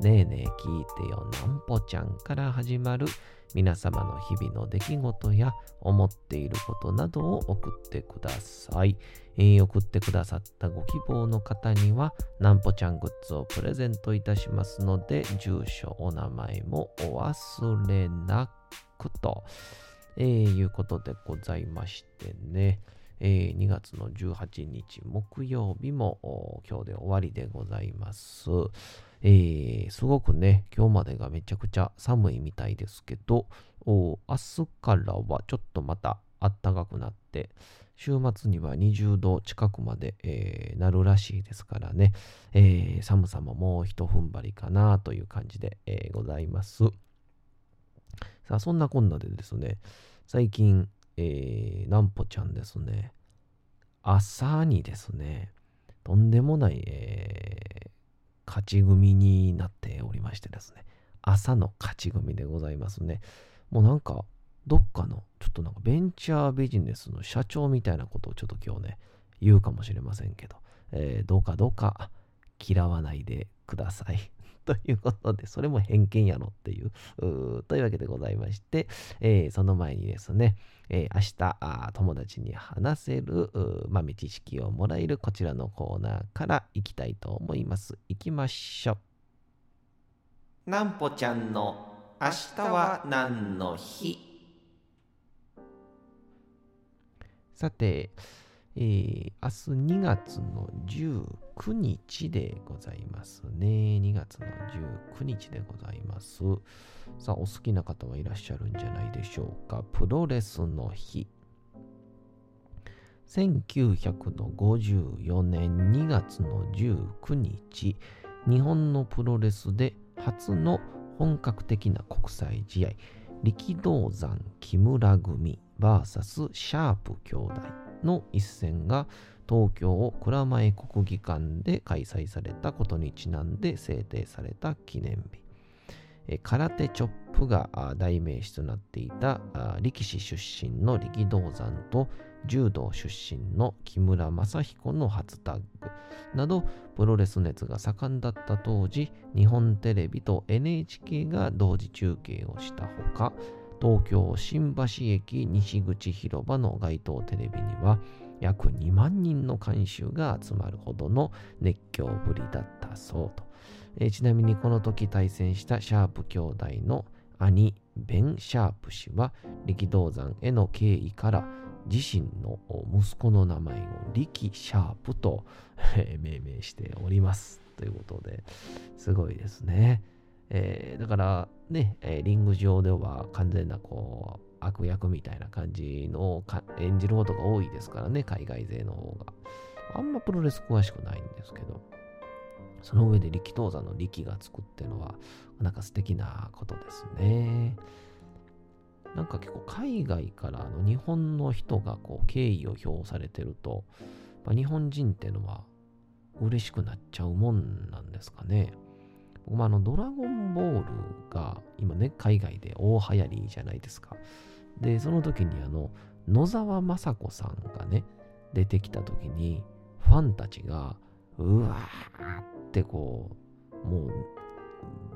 ねえねえ聞いてよなんぽちゃんから始まる皆様の日々の出来事や思っていることなどを送ってください。えー、送ってくださったご希望の方にはなんぽちゃんグッズをプレゼントいたしますので住所、お名前もお忘れなくと、えー、いうことでございましてね。えー、2月の18日木曜日も今日で終わりでございます。えー、すごくね、今日までがめちゃくちゃ寒いみたいですけど、明日からはちょっとまた暖かくなって、週末には20度近くまで、えー、なるらしいですからね、えー、寒さももう一踏ん張りかなという感じで、えー、ございます。さあ、そんなこんなでですね、最近、えー、なんぽちゃんですね、朝にですね、とんでもない、えー、勝ち組になっておりましてですね、朝の勝ち組でございますね。もうなんか、どっかの、ちょっとなんかベンチャービジネスの社長みたいなことをちょっと今日ね、言うかもしれませんけど、えー、どうかどうか嫌わないでください。ということで、それも偏見やろっていう、というわけでございまして、えー、その前にですね、えー、明日友達に話せる豆知識をもらえるこちらのコーナーからいきたいと思います。いきましょう。なんぽちゃんの明日は何の日？さて、えー、明日2月の19日でございますね。2月の19日でございます。さあ、お好きな方はいらっしゃるんじゃないでしょうか。プロレスの日。1954年2月の19日、日本のプロレスで初の本格的な国際試合、力道山木村組 VS シャープ兄弟の一戦が東京蔵前国技館で開催されたことにちなんで制定された記念日。空手チョップが代名詞となっていた力士出身の力道山と柔道出身の木村正彦の初タッグなどプロレス熱が盛んだった当時日本テレビと NHK が同時中継をしたほか東京新橋駅西口広場の街頭テレビには約2万人の観衆が集まるほどの熱狂ぶりだったそうと。えー、ちなみにこの時対戦したシャープ兄弟の兄ベン・シャープ氏は力道山への敬意から自身の息子の名前を力シャープと 命名しております。ということで、すごいですね。えー、だからね、えリング上では完全なこう悪役みたいな感じの演じることが多いですからね、海外勢の方が。あんまプロレス詳しくないんですけど、その上で力道山の力がつくっていうのは、なんか素敵なことですね。なんか結構海外からの日本の人がこう敬意を表されてるとま、日本人っていうのは嬉しくなっちゃうもんなんですかね。僕もあのドラゴンボールが今ね、海外で大流行りじゃないですか。で、その時にあの、野沢雅子さんがね、出てきた時に、ファンたちが、うわーってこう、もう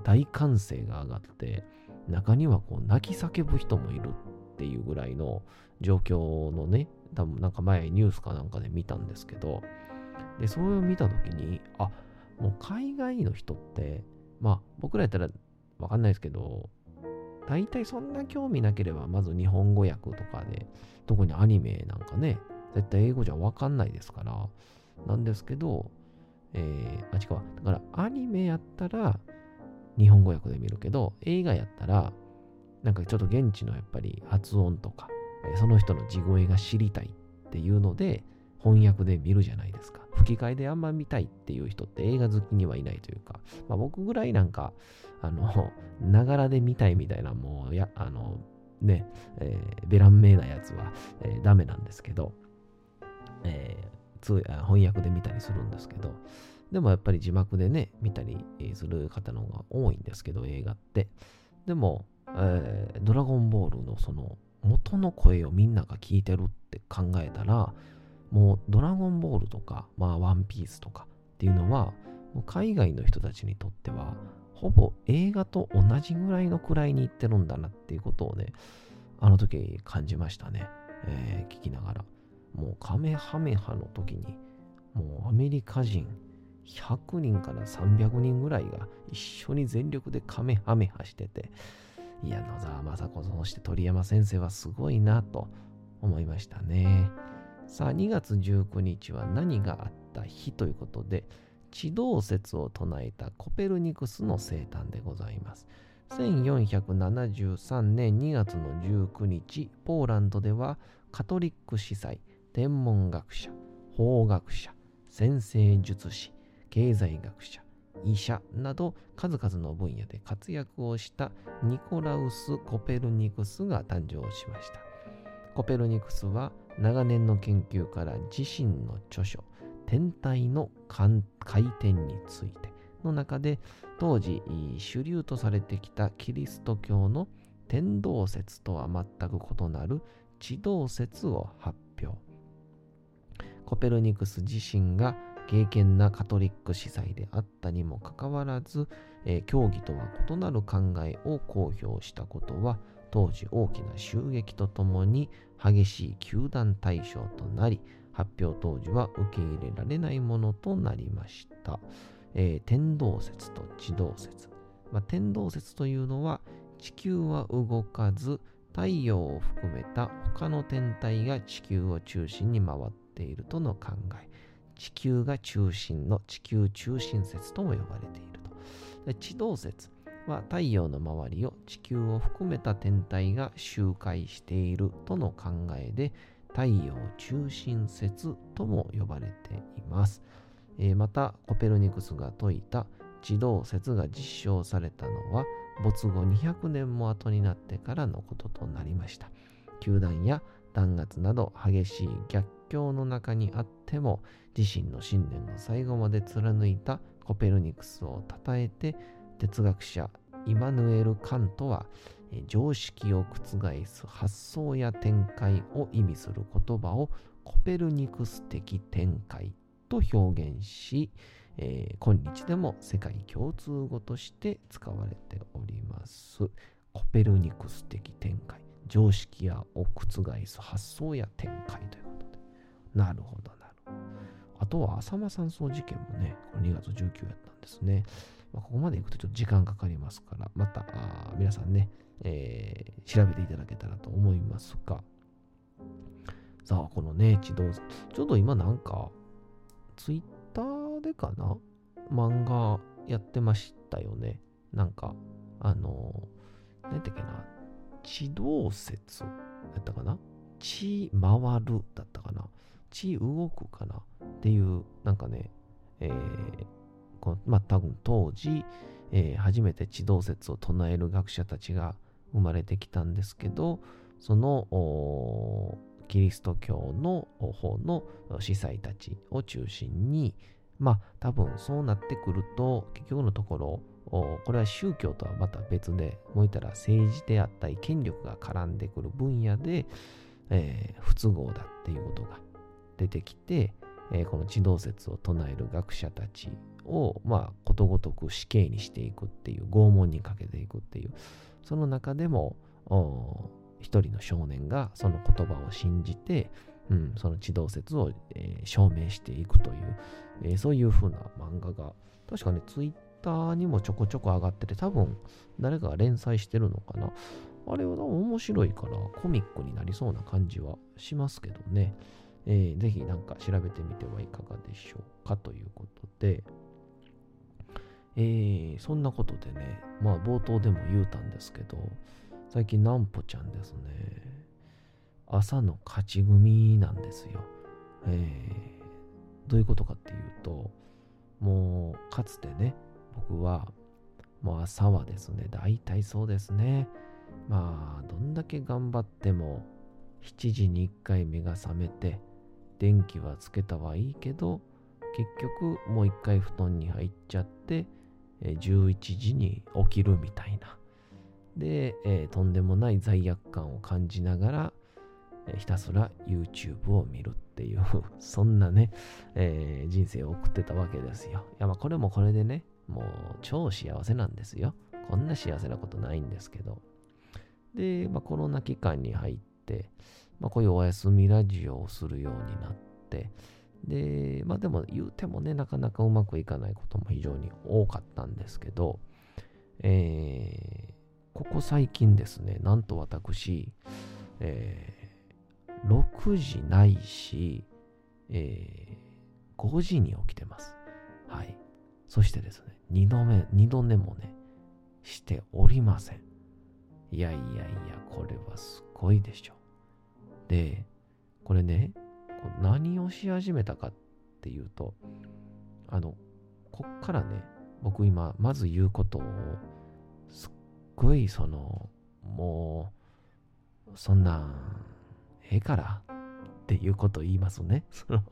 大歓声が上がって、中にはこう泣き叫ぶ人もいるっていうぐらいの状況のね、多分なんか前ニュースかなんかで見たんですけど、で、それを見た時に、あ、もう海外の人って、まあ僕らやったらわかんないですけど、大体そんな興味なければ、まず日本語訳とかで、特にアニメなんかね、絶対英語じゃわかんないですから、なんですけど、えー、あ、違う。だからアニメやったら日本語訳で見るけど、映画やったら、なんかちょっと現地のやっぱり発音とか、その人の地声が知りたいっていうので、翻訳で見るじゃないですか。吹き替えであんま見たいっていう人って映画好きにはいないというか、まあ、僕ぐらいなんか、あの、ながらで見たいみたいな、もう、や、あの、ね、えー、ベラン名なやつは、えー、ダメなんですけど、えー、通翻訳で見たりするんですけど、でもやっぱり字幕でね、見たりする方の方が多いんですけど、映画って。でも、えー、ドラゴンボールのその元の声をみんなが聞いてるって考えたら、もうドラゴンボールとか、まあワンピースとかっていうのは、もう海外の人たちにとっては、ほぼ映画と同じぐらいの位に行ってるんだなっていうことをね、あの時感じましたね。えー、聞きながら。もうカメハメハの時に、もうアメリカ人100人から300人ぐらいが一緒に全力でカメハメハしてて、いや、野沢雅子、そして鳥山先生はすごいなと思いましたね。さあ、2月19日は何があった日ということで、地動説を唱えたコペルニクスの生誕でございます。1473年2月の19日、ポーランドではカトリック司祭、天文学者、法学者、先生術師、経済学者、医者など数々の分野で活躍をしたニコラウス・コペルニクスが誕生しました。コペルニクスは長年の研究から自身の著書、天体の回転についての中で当時主流とされてきたキリスト教の天動説とは全く異なる地動説を発表。コペルニクス自身が敬虔なカトリック司祭であったにもかかわらず、えー、教義とは異なる考えを公表したことは当時大きな襲撃とともに激しい球団対象となり発表当時は受け入れられないものとなりました、えー、天動説と地動説、まあ、天動説というのは地球は動かず太陽を含めた他の天体が地球を中心に回っているとの考え。地球が中心の地球中心説とも呼ばれていると。地動説。は太陽の周りを地球を含めた天体が周回しているとの考えで太陽中心説とも呼ばれています。えー、またコペルニクスが説いた地動説が実証されたのは没後200年も後になってからのこととなりました。球団や弾圧など激しい逆境の中にあっても自身の信念の最後まで貫いたコペルニクスを称えて哲学者イマヌエル・カントは常識を覆す発想や展開を意味する言葉をコペルニクス的展開と表現し、えー、今日でも世界共通語として使われております。コペルニクス的展開。常識やを覆す発想や展開ということで。なるほど、なるほど。あとは浅間山荘事件もね、この2月19やったんですね。まあ、ここまで行くとちょっと時間かかりますから、また皆さんね、えー、調べていただけたらと思いますが、さあ、このね、地動、ちょうど今なんか、ツイッターでかな？漫画やってましたよね。なんか、あの、何だっけな、地動説やったかな？地回るだったかな？地動くかな？っていう、なんかね、えー、まあ多分当時、えー、初めて地動説を唱える学者たちが生まれてきたんですけど、そのキリスト教の方の司祭たちを中心に、まあ多分そうなってくると、結局のところ、これは宗教とはまた別で、もういたら政治であったり権力が絡んでくる分野で、えー、不都合だっていうことが出てきて、えー、この地動説を唱える学者たちを、まあ、ことごとく死刑にしていくっていう、拷問にかけていくっていう、その中でも、一人の少年がその言葉を信じて、うん、その地動説を、えー、証明していくという、えー、そういう風な漫画が、確かね、ツイッターにもちょこちょこ上がってて、多分誰かが連載してるのかな。あれは面白いからコミックになりそうな感じはしますけどね。えー、ぜひなんか調べてみてはいかがでしょうかということで、えー、そんなことでね、まあ冒頭でも言うたんですけど、最近なんぽちゃんですね、朝の勝ち組なんですよ。えー、どういうことかっていうと、もうかつてね、僕はもう朝はですね、大体そうですね、まあどんだけ頑張っても7時に1回目が覚めて、電気はつけたはいいけど、結局もう一回布団に入っちゃって、11時に起きるみたいな。で、えー、とんでもない罪悪感を感じながら、ひたすら YouTube を見るっていう そんなね、えー、人生を送ってたわけですよ。いや、まあこれもこれでね、もう超幸せなんですよ。こんな幸せなことないんですけど。で、まあ、コロナ期間に入って、まあ、こういうお休みラジオをするようになって、で、まあでも言うてもね、なかなかうまくいかないことも非常に多かったんですけど、えー、ここ最近ですね、なんと私、えー、6時ないし、えー、5時に起きてます。はい。そしてですね、2度目、2度寝もね、しておりません。いやいやいや、これはすごいでしょう。で、これね、何をし始めたかっていうと、あの、こっからね、僕今、まず言うことを、すっごい、その、もう、そんなん、ええからっていうこと言いますね。その、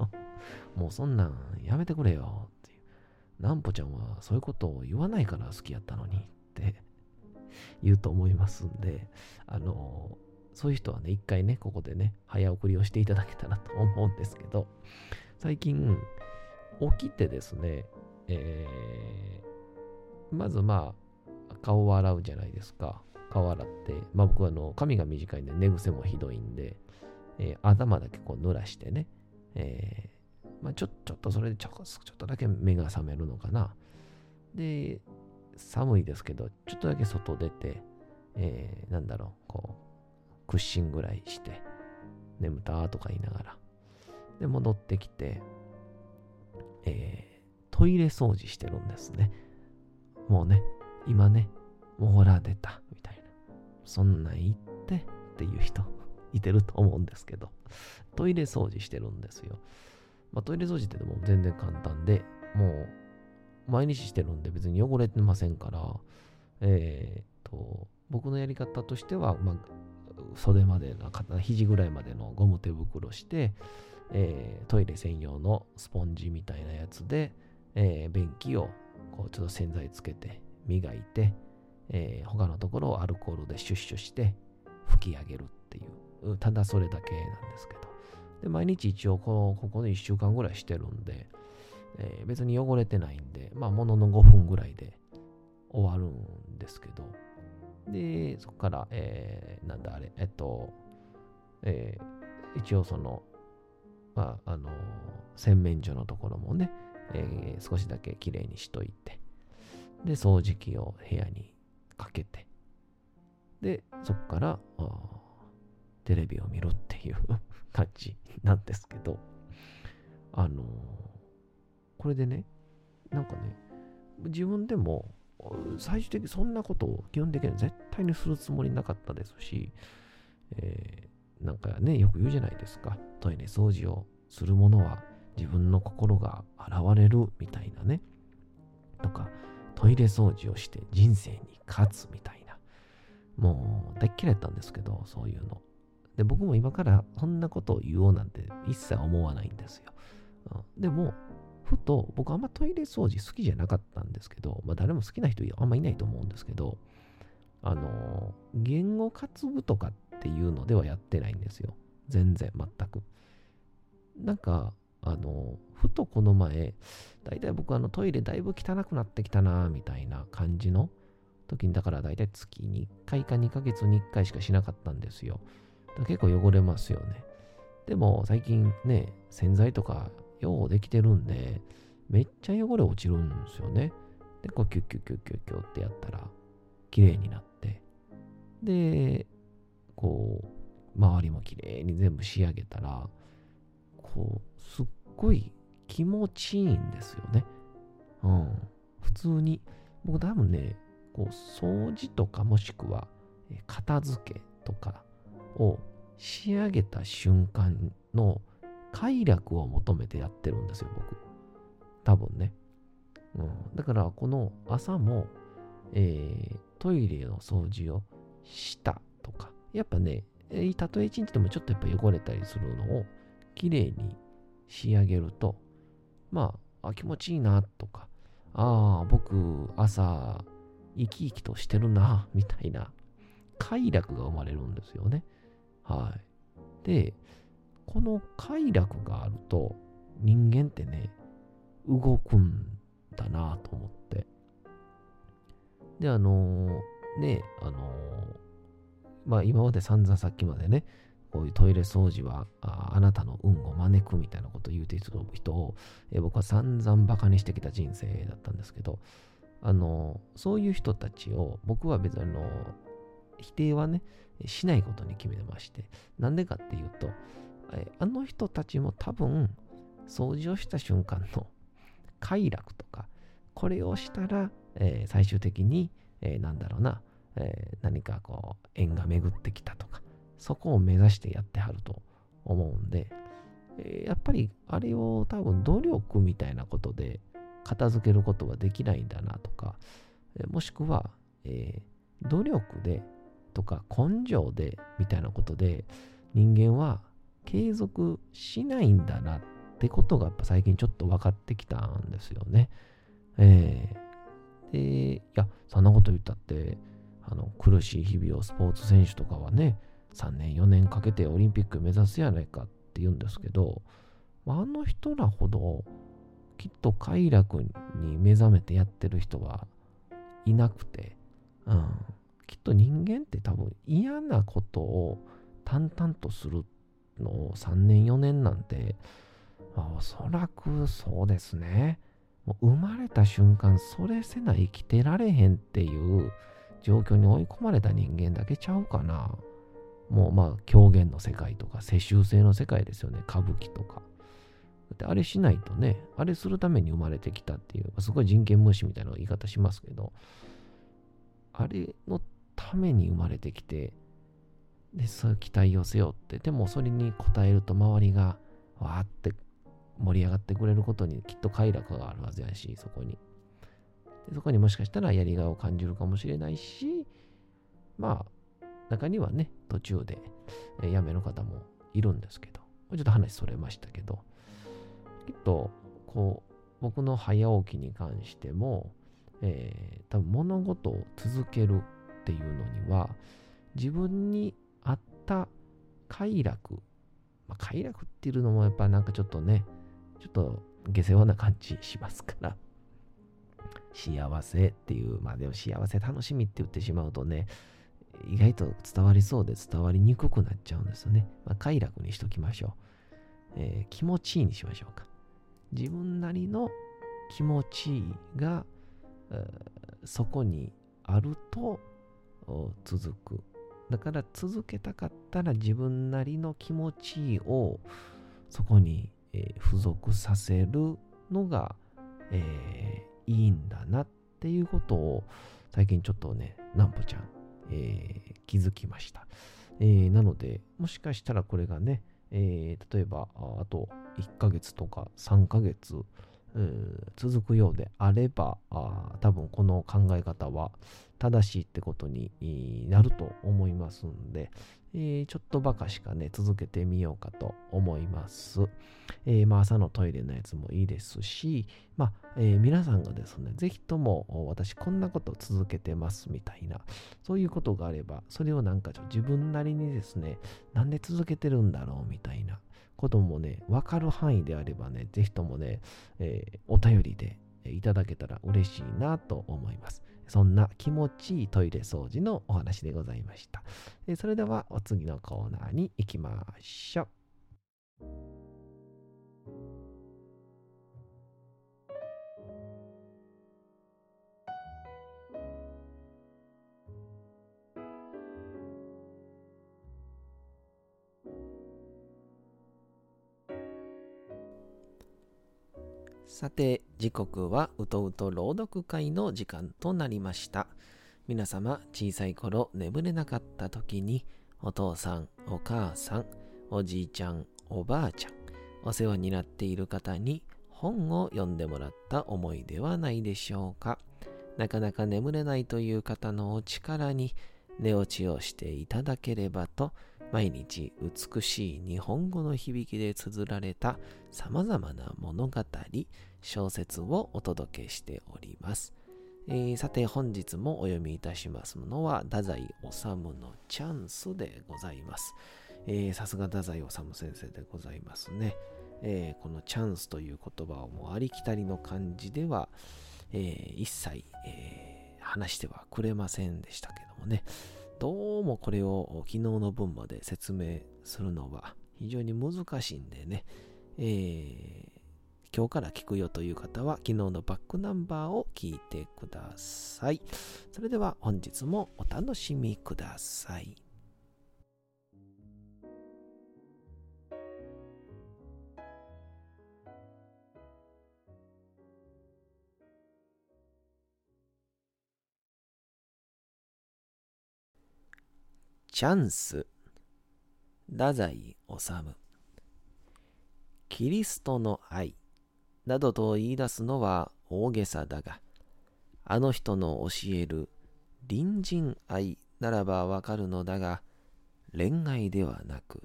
もうそんなんやめてくれよっていう。なんぽちゃんはそういうことを言わないから好きやったのにって言うと思いますんで、あの、そういう人はね、一回ね、ここでね、早送りをしていただけたらと思うんですけど、最近、起きてですね、えー、まずまあ、顔を洗うじゃないですか。顔洗って、まあ僕はあの、髪が短いんで寝癖もひどいんで、えー、頭だけこう濡らしてね、えー、まあちょちょっとそれでちょちょっとだけ目が覚めるのかな。で、寒いですけど、ちょっとだけ外出て、えー、なんだろう、こう、屈伸ぐらいして、眠たとか言いながら。で、戻ってきて、えー、トイレ掃除してるんですね。もうね、今ね、もうほら出た、みたいな。そんなん言ってっていう人いてると思うんですけど、トイレ掃除してるんですよ。まあ、トイレ掃除ってでも全然簡単で、もう毎日してるんで別に汚れてませんから、えー、っと、僕のやり方としては、まあ、袖までの肩肘ぐらいまでのゴム手袋して、えー、トイレ専用のスポンジみたいなやつで、えー、便器をこうちょっと洗剤つけて磨いて、えー、他のところをアルコールでシュッシュして拭き上げるっていう。ただそれだけなんですけど。で毎日一応このここで1週間ぐらいしてるんで、えー、別に汚れてないんでまあものの5分ぐらいで終わるんですけど。で、そこから、えー、なんだあれ、えっと、えー、一応その、まあ、あの、洗面所のところもね、えー、少しだけきれいにしといて、で、掃除機を部屋にかけて、で、そこから、テレビを見るっていう 感じなんですけど、あのこれでね、なんかね、自分でも最終的にそんなことを基本的には絶対にするつもりなかったですし、えー、なんかね、よく言うじゃないですか。トイレ掃除をする者は自分の心が現れるみたいなね。とか、トイレ掃除をして人生に勝つみたいな。もう大っ嫌いだったんですけど、そういうの。で、僕も今からそんなことを言おうなんて一切思わないんですよ。でも、ふと、僕あんまトイレ掃除好きじゃなかったんですけど、まあ誰も好きな人あんまいないと思うんですけど、あの、言語活部とかっていうのではやってないんですよ。全然、全く。なんか、あの、ふとこの前、だいたい僕あのトイレだいぶ汚くなってきたな、みたいな感じの時に、だからだいたい月に1回か2ヶ月に1回しかしなかったんですよ。結構汚れますよね。でも最近ね、洗剤とかようできてるんで、めっちゃ汚れ落ちるんですよね。で、こうキュッキュッキュッキュッキュッってやったら、綺麗になって、で、こう、周りも綺麗に全部仕上げたら、こう、すっごい気持ちいいんですよね。うん。普通に、僕多分ね、こう、掃除とかもしくは、片付けとかを仕上げた瞬間の快楽を求めてやってるんですよ、僕。多分ね。うん、だから、この朝も、えー、トイレの掃除をしたとか、やっぱね、たとえ一日でもちょっとやっぱ汚れたりするのをきれいに仕上げると、まあ、あ気持ちいいなとか、ああ、僕、朝、生き生きとしてるな、みたいな快楽が生まれるんですよね。はい。で、この快楽があると、人間ってね、動くんだなと思って。で、あのー、ね、あのー、まあ今まで散々さっきまでね、こういうトイレ掃除はあなたの運を招くみたいなことを言うてる人を、え僕は散々バカにしてきた人生だったんですけど、あの、そういう人たちを僕は別にあの、否定はね、しないことに決めてまして、なんでかっていうと、えあの人たちも多分、掃除をした瞬間の 快楽とか、これをしたら、えー、最終的に、えー、なんだろうな、えー、何かこう、縁が巡ってきたとか、そこを目指してやってはると思うんで、え、やっぱりあれを多分努力みたいなことで片付けることはできないんだなとか、え、もしくは、え、努力でとか根性でみたいなことで人間は継続しないんだなってことがやっぱ最近ちょっと分かってきたんですよね。えー、で、いや、そんなこと言ったって、あの苦しい日々をスポーツ選手とかはね、3年4年かけてオリンピック目指すやないかって言うんですけど、あの人らほどきっと快楽に目覚めてやってる人はいなくて、うん、きっと人間って多分嫌なことを淡々とするの3年4年なんて、まあおそらくそうですね。もう生まれた瞬間それせな生きてられへんっていう状況に追い込まれた人間だけちゃうかな。もうまあ狂言の世界とか世襲制の世界ですよね歌舞伎とかだってあれしないとねあれするために生まれてきたっていうすごい人権無視みたいな言い方しますけどあれのために生まれてきてでそういう期待を背負ってでもそれに応えると周りがわーって盛り上がってくれることにきっと快楽があるはずやしそこに。でそこにもしかしたらやりがいを感じるかもしれないしまあ中にはね、途中で、え辞める方もいるんですけど、ちょっと話それましたけど、きっと、こう、僕の早起きに関しても、えー、多分物事を続けるっていうのには、自分にった快楽、まあ、快楽っていうのもやっぱなんかちょっとね、ちょっと下世話な感じしますから、幸せっていう、まあでも幸せ楽しみって言ってしまうとね、意外と伝わりそうで伝わりにくくなっちゃうんですよね。まあ、快楽にしときましょう、えー、気持ちいいにしましょうか。自分なりの気持ちいいが、そこにあると続く。だから続けたかったら自分なりの気持ちをそこに、付属させるのが、えー、いいんだなっていうことを最近ちょっとね、なんぽちゃんえー、気づきました。えー、なので、もしかしたらこれがね、えー、例えばあと1ヶ月とか3ヶ月、続くようであればあ多分この考え方は正しいってことになると思いますんで、えー、ちょっとばかしかね、続けてみようかと思います。えー、まあ、朝のトイレのやつもいいですし、まあ、えー、皆さんがですね、ぜひとも私こんなこと続けてますみたいな、そういうことがあれば、それをなんかちょ自分なりにですね、なんで続けてるんだろうみたいなこともね、わかる範囲であればね、ぜひともね、えお便りでいただけたら嬉しいなと思います。そんな気持ちいいトイレ掃除のお話でございました。それではお次のコーナーに行きましょう。さて、時刻はうとうと朗読会の時間となりました。皆様、小さい頃眠れなかった時に、お父さん、お母さん、おじいちゃん、おばあちゃん、お世話になっている方に本を読んでもらった思いではないでしょうか。なかなか眠れないという方のお力に寝落ちをしていただければと毎日美しい日本語の響きで綴られた様々な物語、小説をお届けしております。えー、さて本日もお読みいたしますのは太宰治のチャンスでございます。さすが太宰治先生でございますね。えー、このチャンスという言葉をもうありきたりの感じでは、えー、一切、え、話してはくれませんでしたけどもね。どうもこれを昨日の分まで説明するのは非常に難しいんでね、えー、今日から聞くよという方は昨日のバックナンバーを聞いてください。それでは本日もお楽しみください。チャンス。太宰治。キリストの愛。などと言い出すのは大げさだがあの人の教える隣人愛ならばわかるのだが恋愛ではなく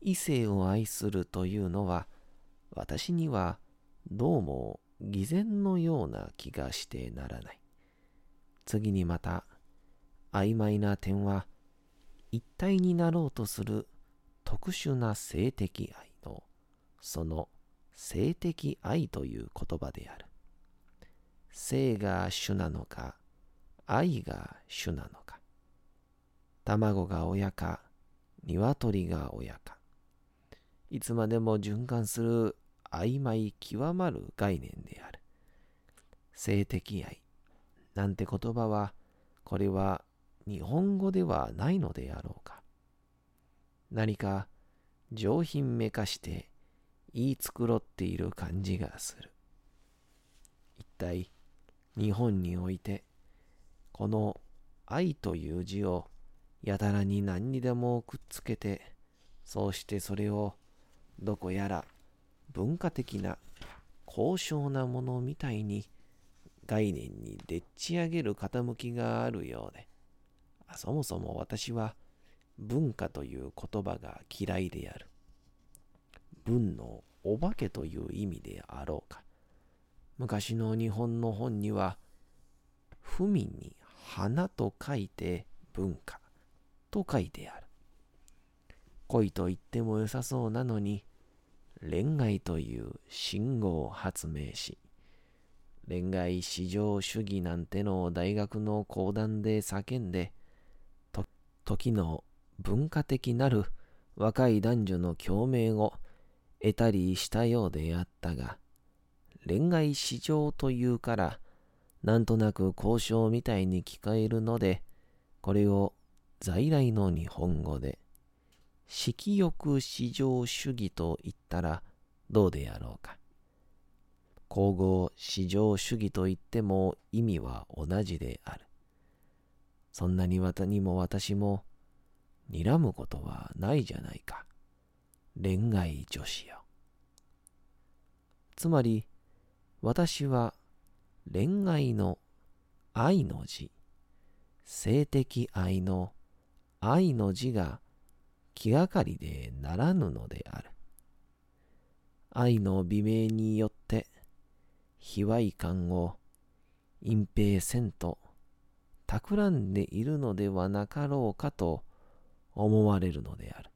異性を愛するというのは私にはどうも偽善のような気がしてならない。次にまた曖昧な点は一体になろうとする特殊な性的愛のその性的愛という言葉である。性が主なのか、愛が主なのか、卵が親か、鶏が親か、いつまでも循環する曖昧極まる概念である。性的愛なんて言葉は、これは日本語ではないのであろうか。何か上品めかして言い繕っている感じがする。一体日本においてこの愛という字をやたらに何にでもくっつけてそうしてそれをどこやら文化的な高尚なものみたいに概念にでっち上げる傾きがあるようでそもそも私は文化という言葉が嫌いである。文のお化けという意味であろうか。昔の日本の本には、文に花と書いて文化と書いてある。恋と言っても良さそうなのに、恋愛という信号を発明し、恋愛至上主義なんての大学の講談で叫んで、時の文化的なる若い男女の共鳴を得たりしたようであったが、恋愛市場というから、なんとなく交渉みたいに聞こえるので、これを在来の日本語で、色欲市場主義と言ったらどうであろうか。皇后市場主義と言っても意味は同じである。そんなににも私も、睨むことはないじゃないか。恋愛女子よ。つまり、私は恋愛の愛の字、性的愛の愛の字が気がかりでならぬのである。愛の美名によって、卑猥感を隠蔽せんと企んでいるのではなかろうかと思われるのである。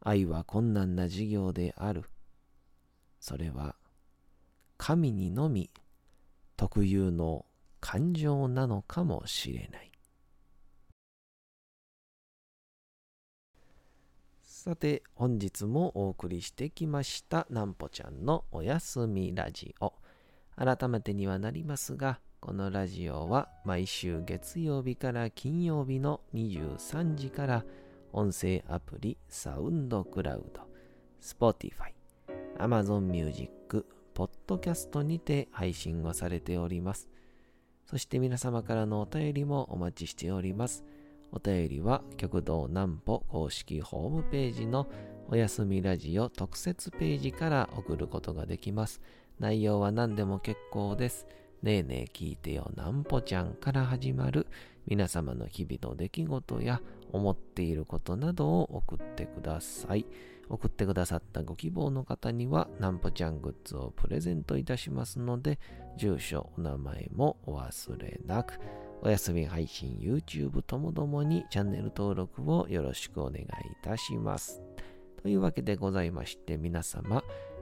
愛は困難な事業である。それは神にのみ特有の感情なのかもしれない。さて、本日もお送りしてきました、なんぽちゃんのおやすみラジオ。改めてにはなりますが、このラジオは毎週月曜日から金曜日の23時から音声アプリサウンドクラウド、Spotify、Amazon Music、ポッドキャストにて配信をされております。そして皆様からのお便りもお待ちしております。お便りは極道南歩公式ホームページのおやすみラジオ特設ページから送ることができます。内容は何でも結構です。ねえねえ聞いてよなんぽちゃんから始まる皆様の日々の出来事や思っていることなどを送ってください。送ってくださったご希望の方にはなんぽちゃんグッズをプレゼントいたしますので、住所、お名前もお忘れなく。お休み配信、YouTube ともどもにチャンネル登録をよろしくお願いいたします。というわけでございまして、皆様、